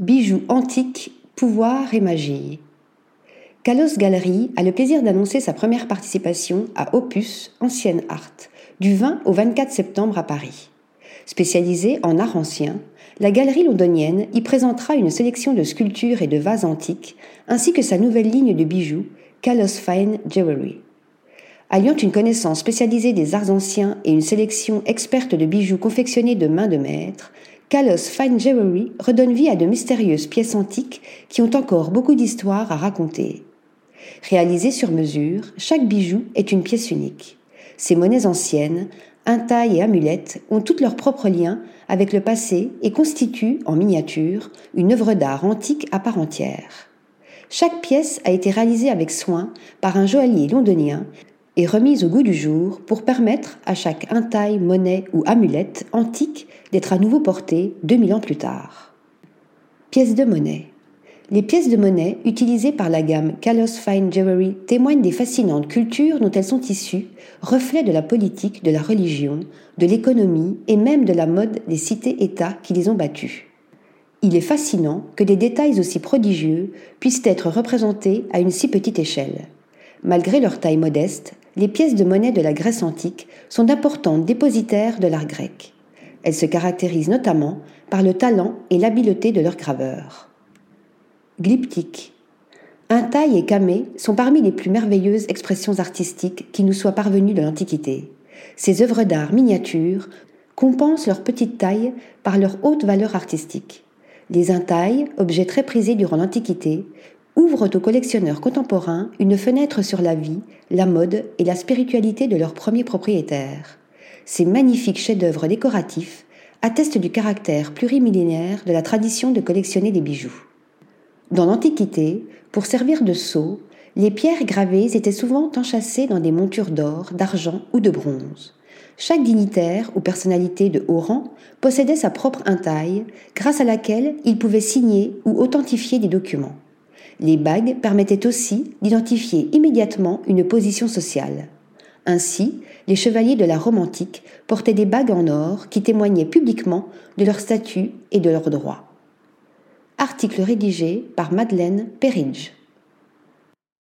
Bijoux antiques, pouvoir et magie. Kalos Gallery a le plaisir d'annoncer sa première participation à Opus Ancienne Art du 20 au 24 septembre à Paris. Spécialisée en art ancien, la galerie londonienne y présentera une sélection de sculptures et de vases antiques, ainsi que sa nouvelle ligne de bijoux, Kalos Fine Jewelry. Alliant une connaissance spécialisée des arts anciens et une sélection experte de bijoux confectionnés de main de maître, Kalos Fine Jewelry redonne vie à de mystérieuses pièces antiques qui ont encore beaucoup d'histoires à raconter. Réalisées sur mesure, chaque bijou est une pièce unique. Ces monnaies anciennes, intailles et amulettes ont toutes leurs propres liens avec le passé et constituent, en miniature, une œuvre d'art antique à part entière. Chaque pièce a été réalisée avec soin par un joaillier londonien et remise au goût du jour pour permettre à chaque intaille, monnaie ou amulette antique d'être à nouveau portée 2000 ans plus tard. Pièces de monnaie. Les pièces de monnaie utilisées par la gamme Kalos Fine Jewelry témoignent des fascinantes cultures dont elles sont issues, reflets de la politique, de la religion, de l'économie et même de la mode des cités-États qui les ont battues. Il est fascinant que des détails aussi prodigieux puissent être représentés à une si petite échelle. Malgré leur taille modeste, les pièces de monnaie de la Grèce antique sont d'importants dépositaires de l'art grec. Elles se caractérisent notamment par le talent et l'habileté de leurs graveurs. Glyptique. Intaille et camée sont parmi les plus merveilleuses expressions artistiques qui nous soient parvenues de l'Antiquité. Ces œuvres d'art miniatures compensent leur petite taille par leur haute valeur artistique. Les intailles, objets très prisés durant l'Antiquité, ouvrent aux collectionneurs contemporains une fenêtre sur la vie, la mode et la spiritualité de leurs premiers propriétaires. Ces magnifiques chefs-d'œuvre décoratifs attestent du caractère plurimillénaire de la tradition de collectionner des bijoux. Dans l'Antiquité, pour servir de sceaux, les pierres gravées étaient souvent enchâssées dans des montures d'or, d'argent ou de bronze. Chaque dignitaire ou personnalité de haut rang possédait sa propre intaille, grâce à laquelle il pouvait signer ou authentifier des documents. Les bagues permettaient aussi d'identifier immédiatement une position sociale. Ainsi, les chevaliers de la Rome antique portaient des bagues en or qui témoignaient publiquement de leur statut et de leurs droits. Article rédigé par Madeleine Perridge.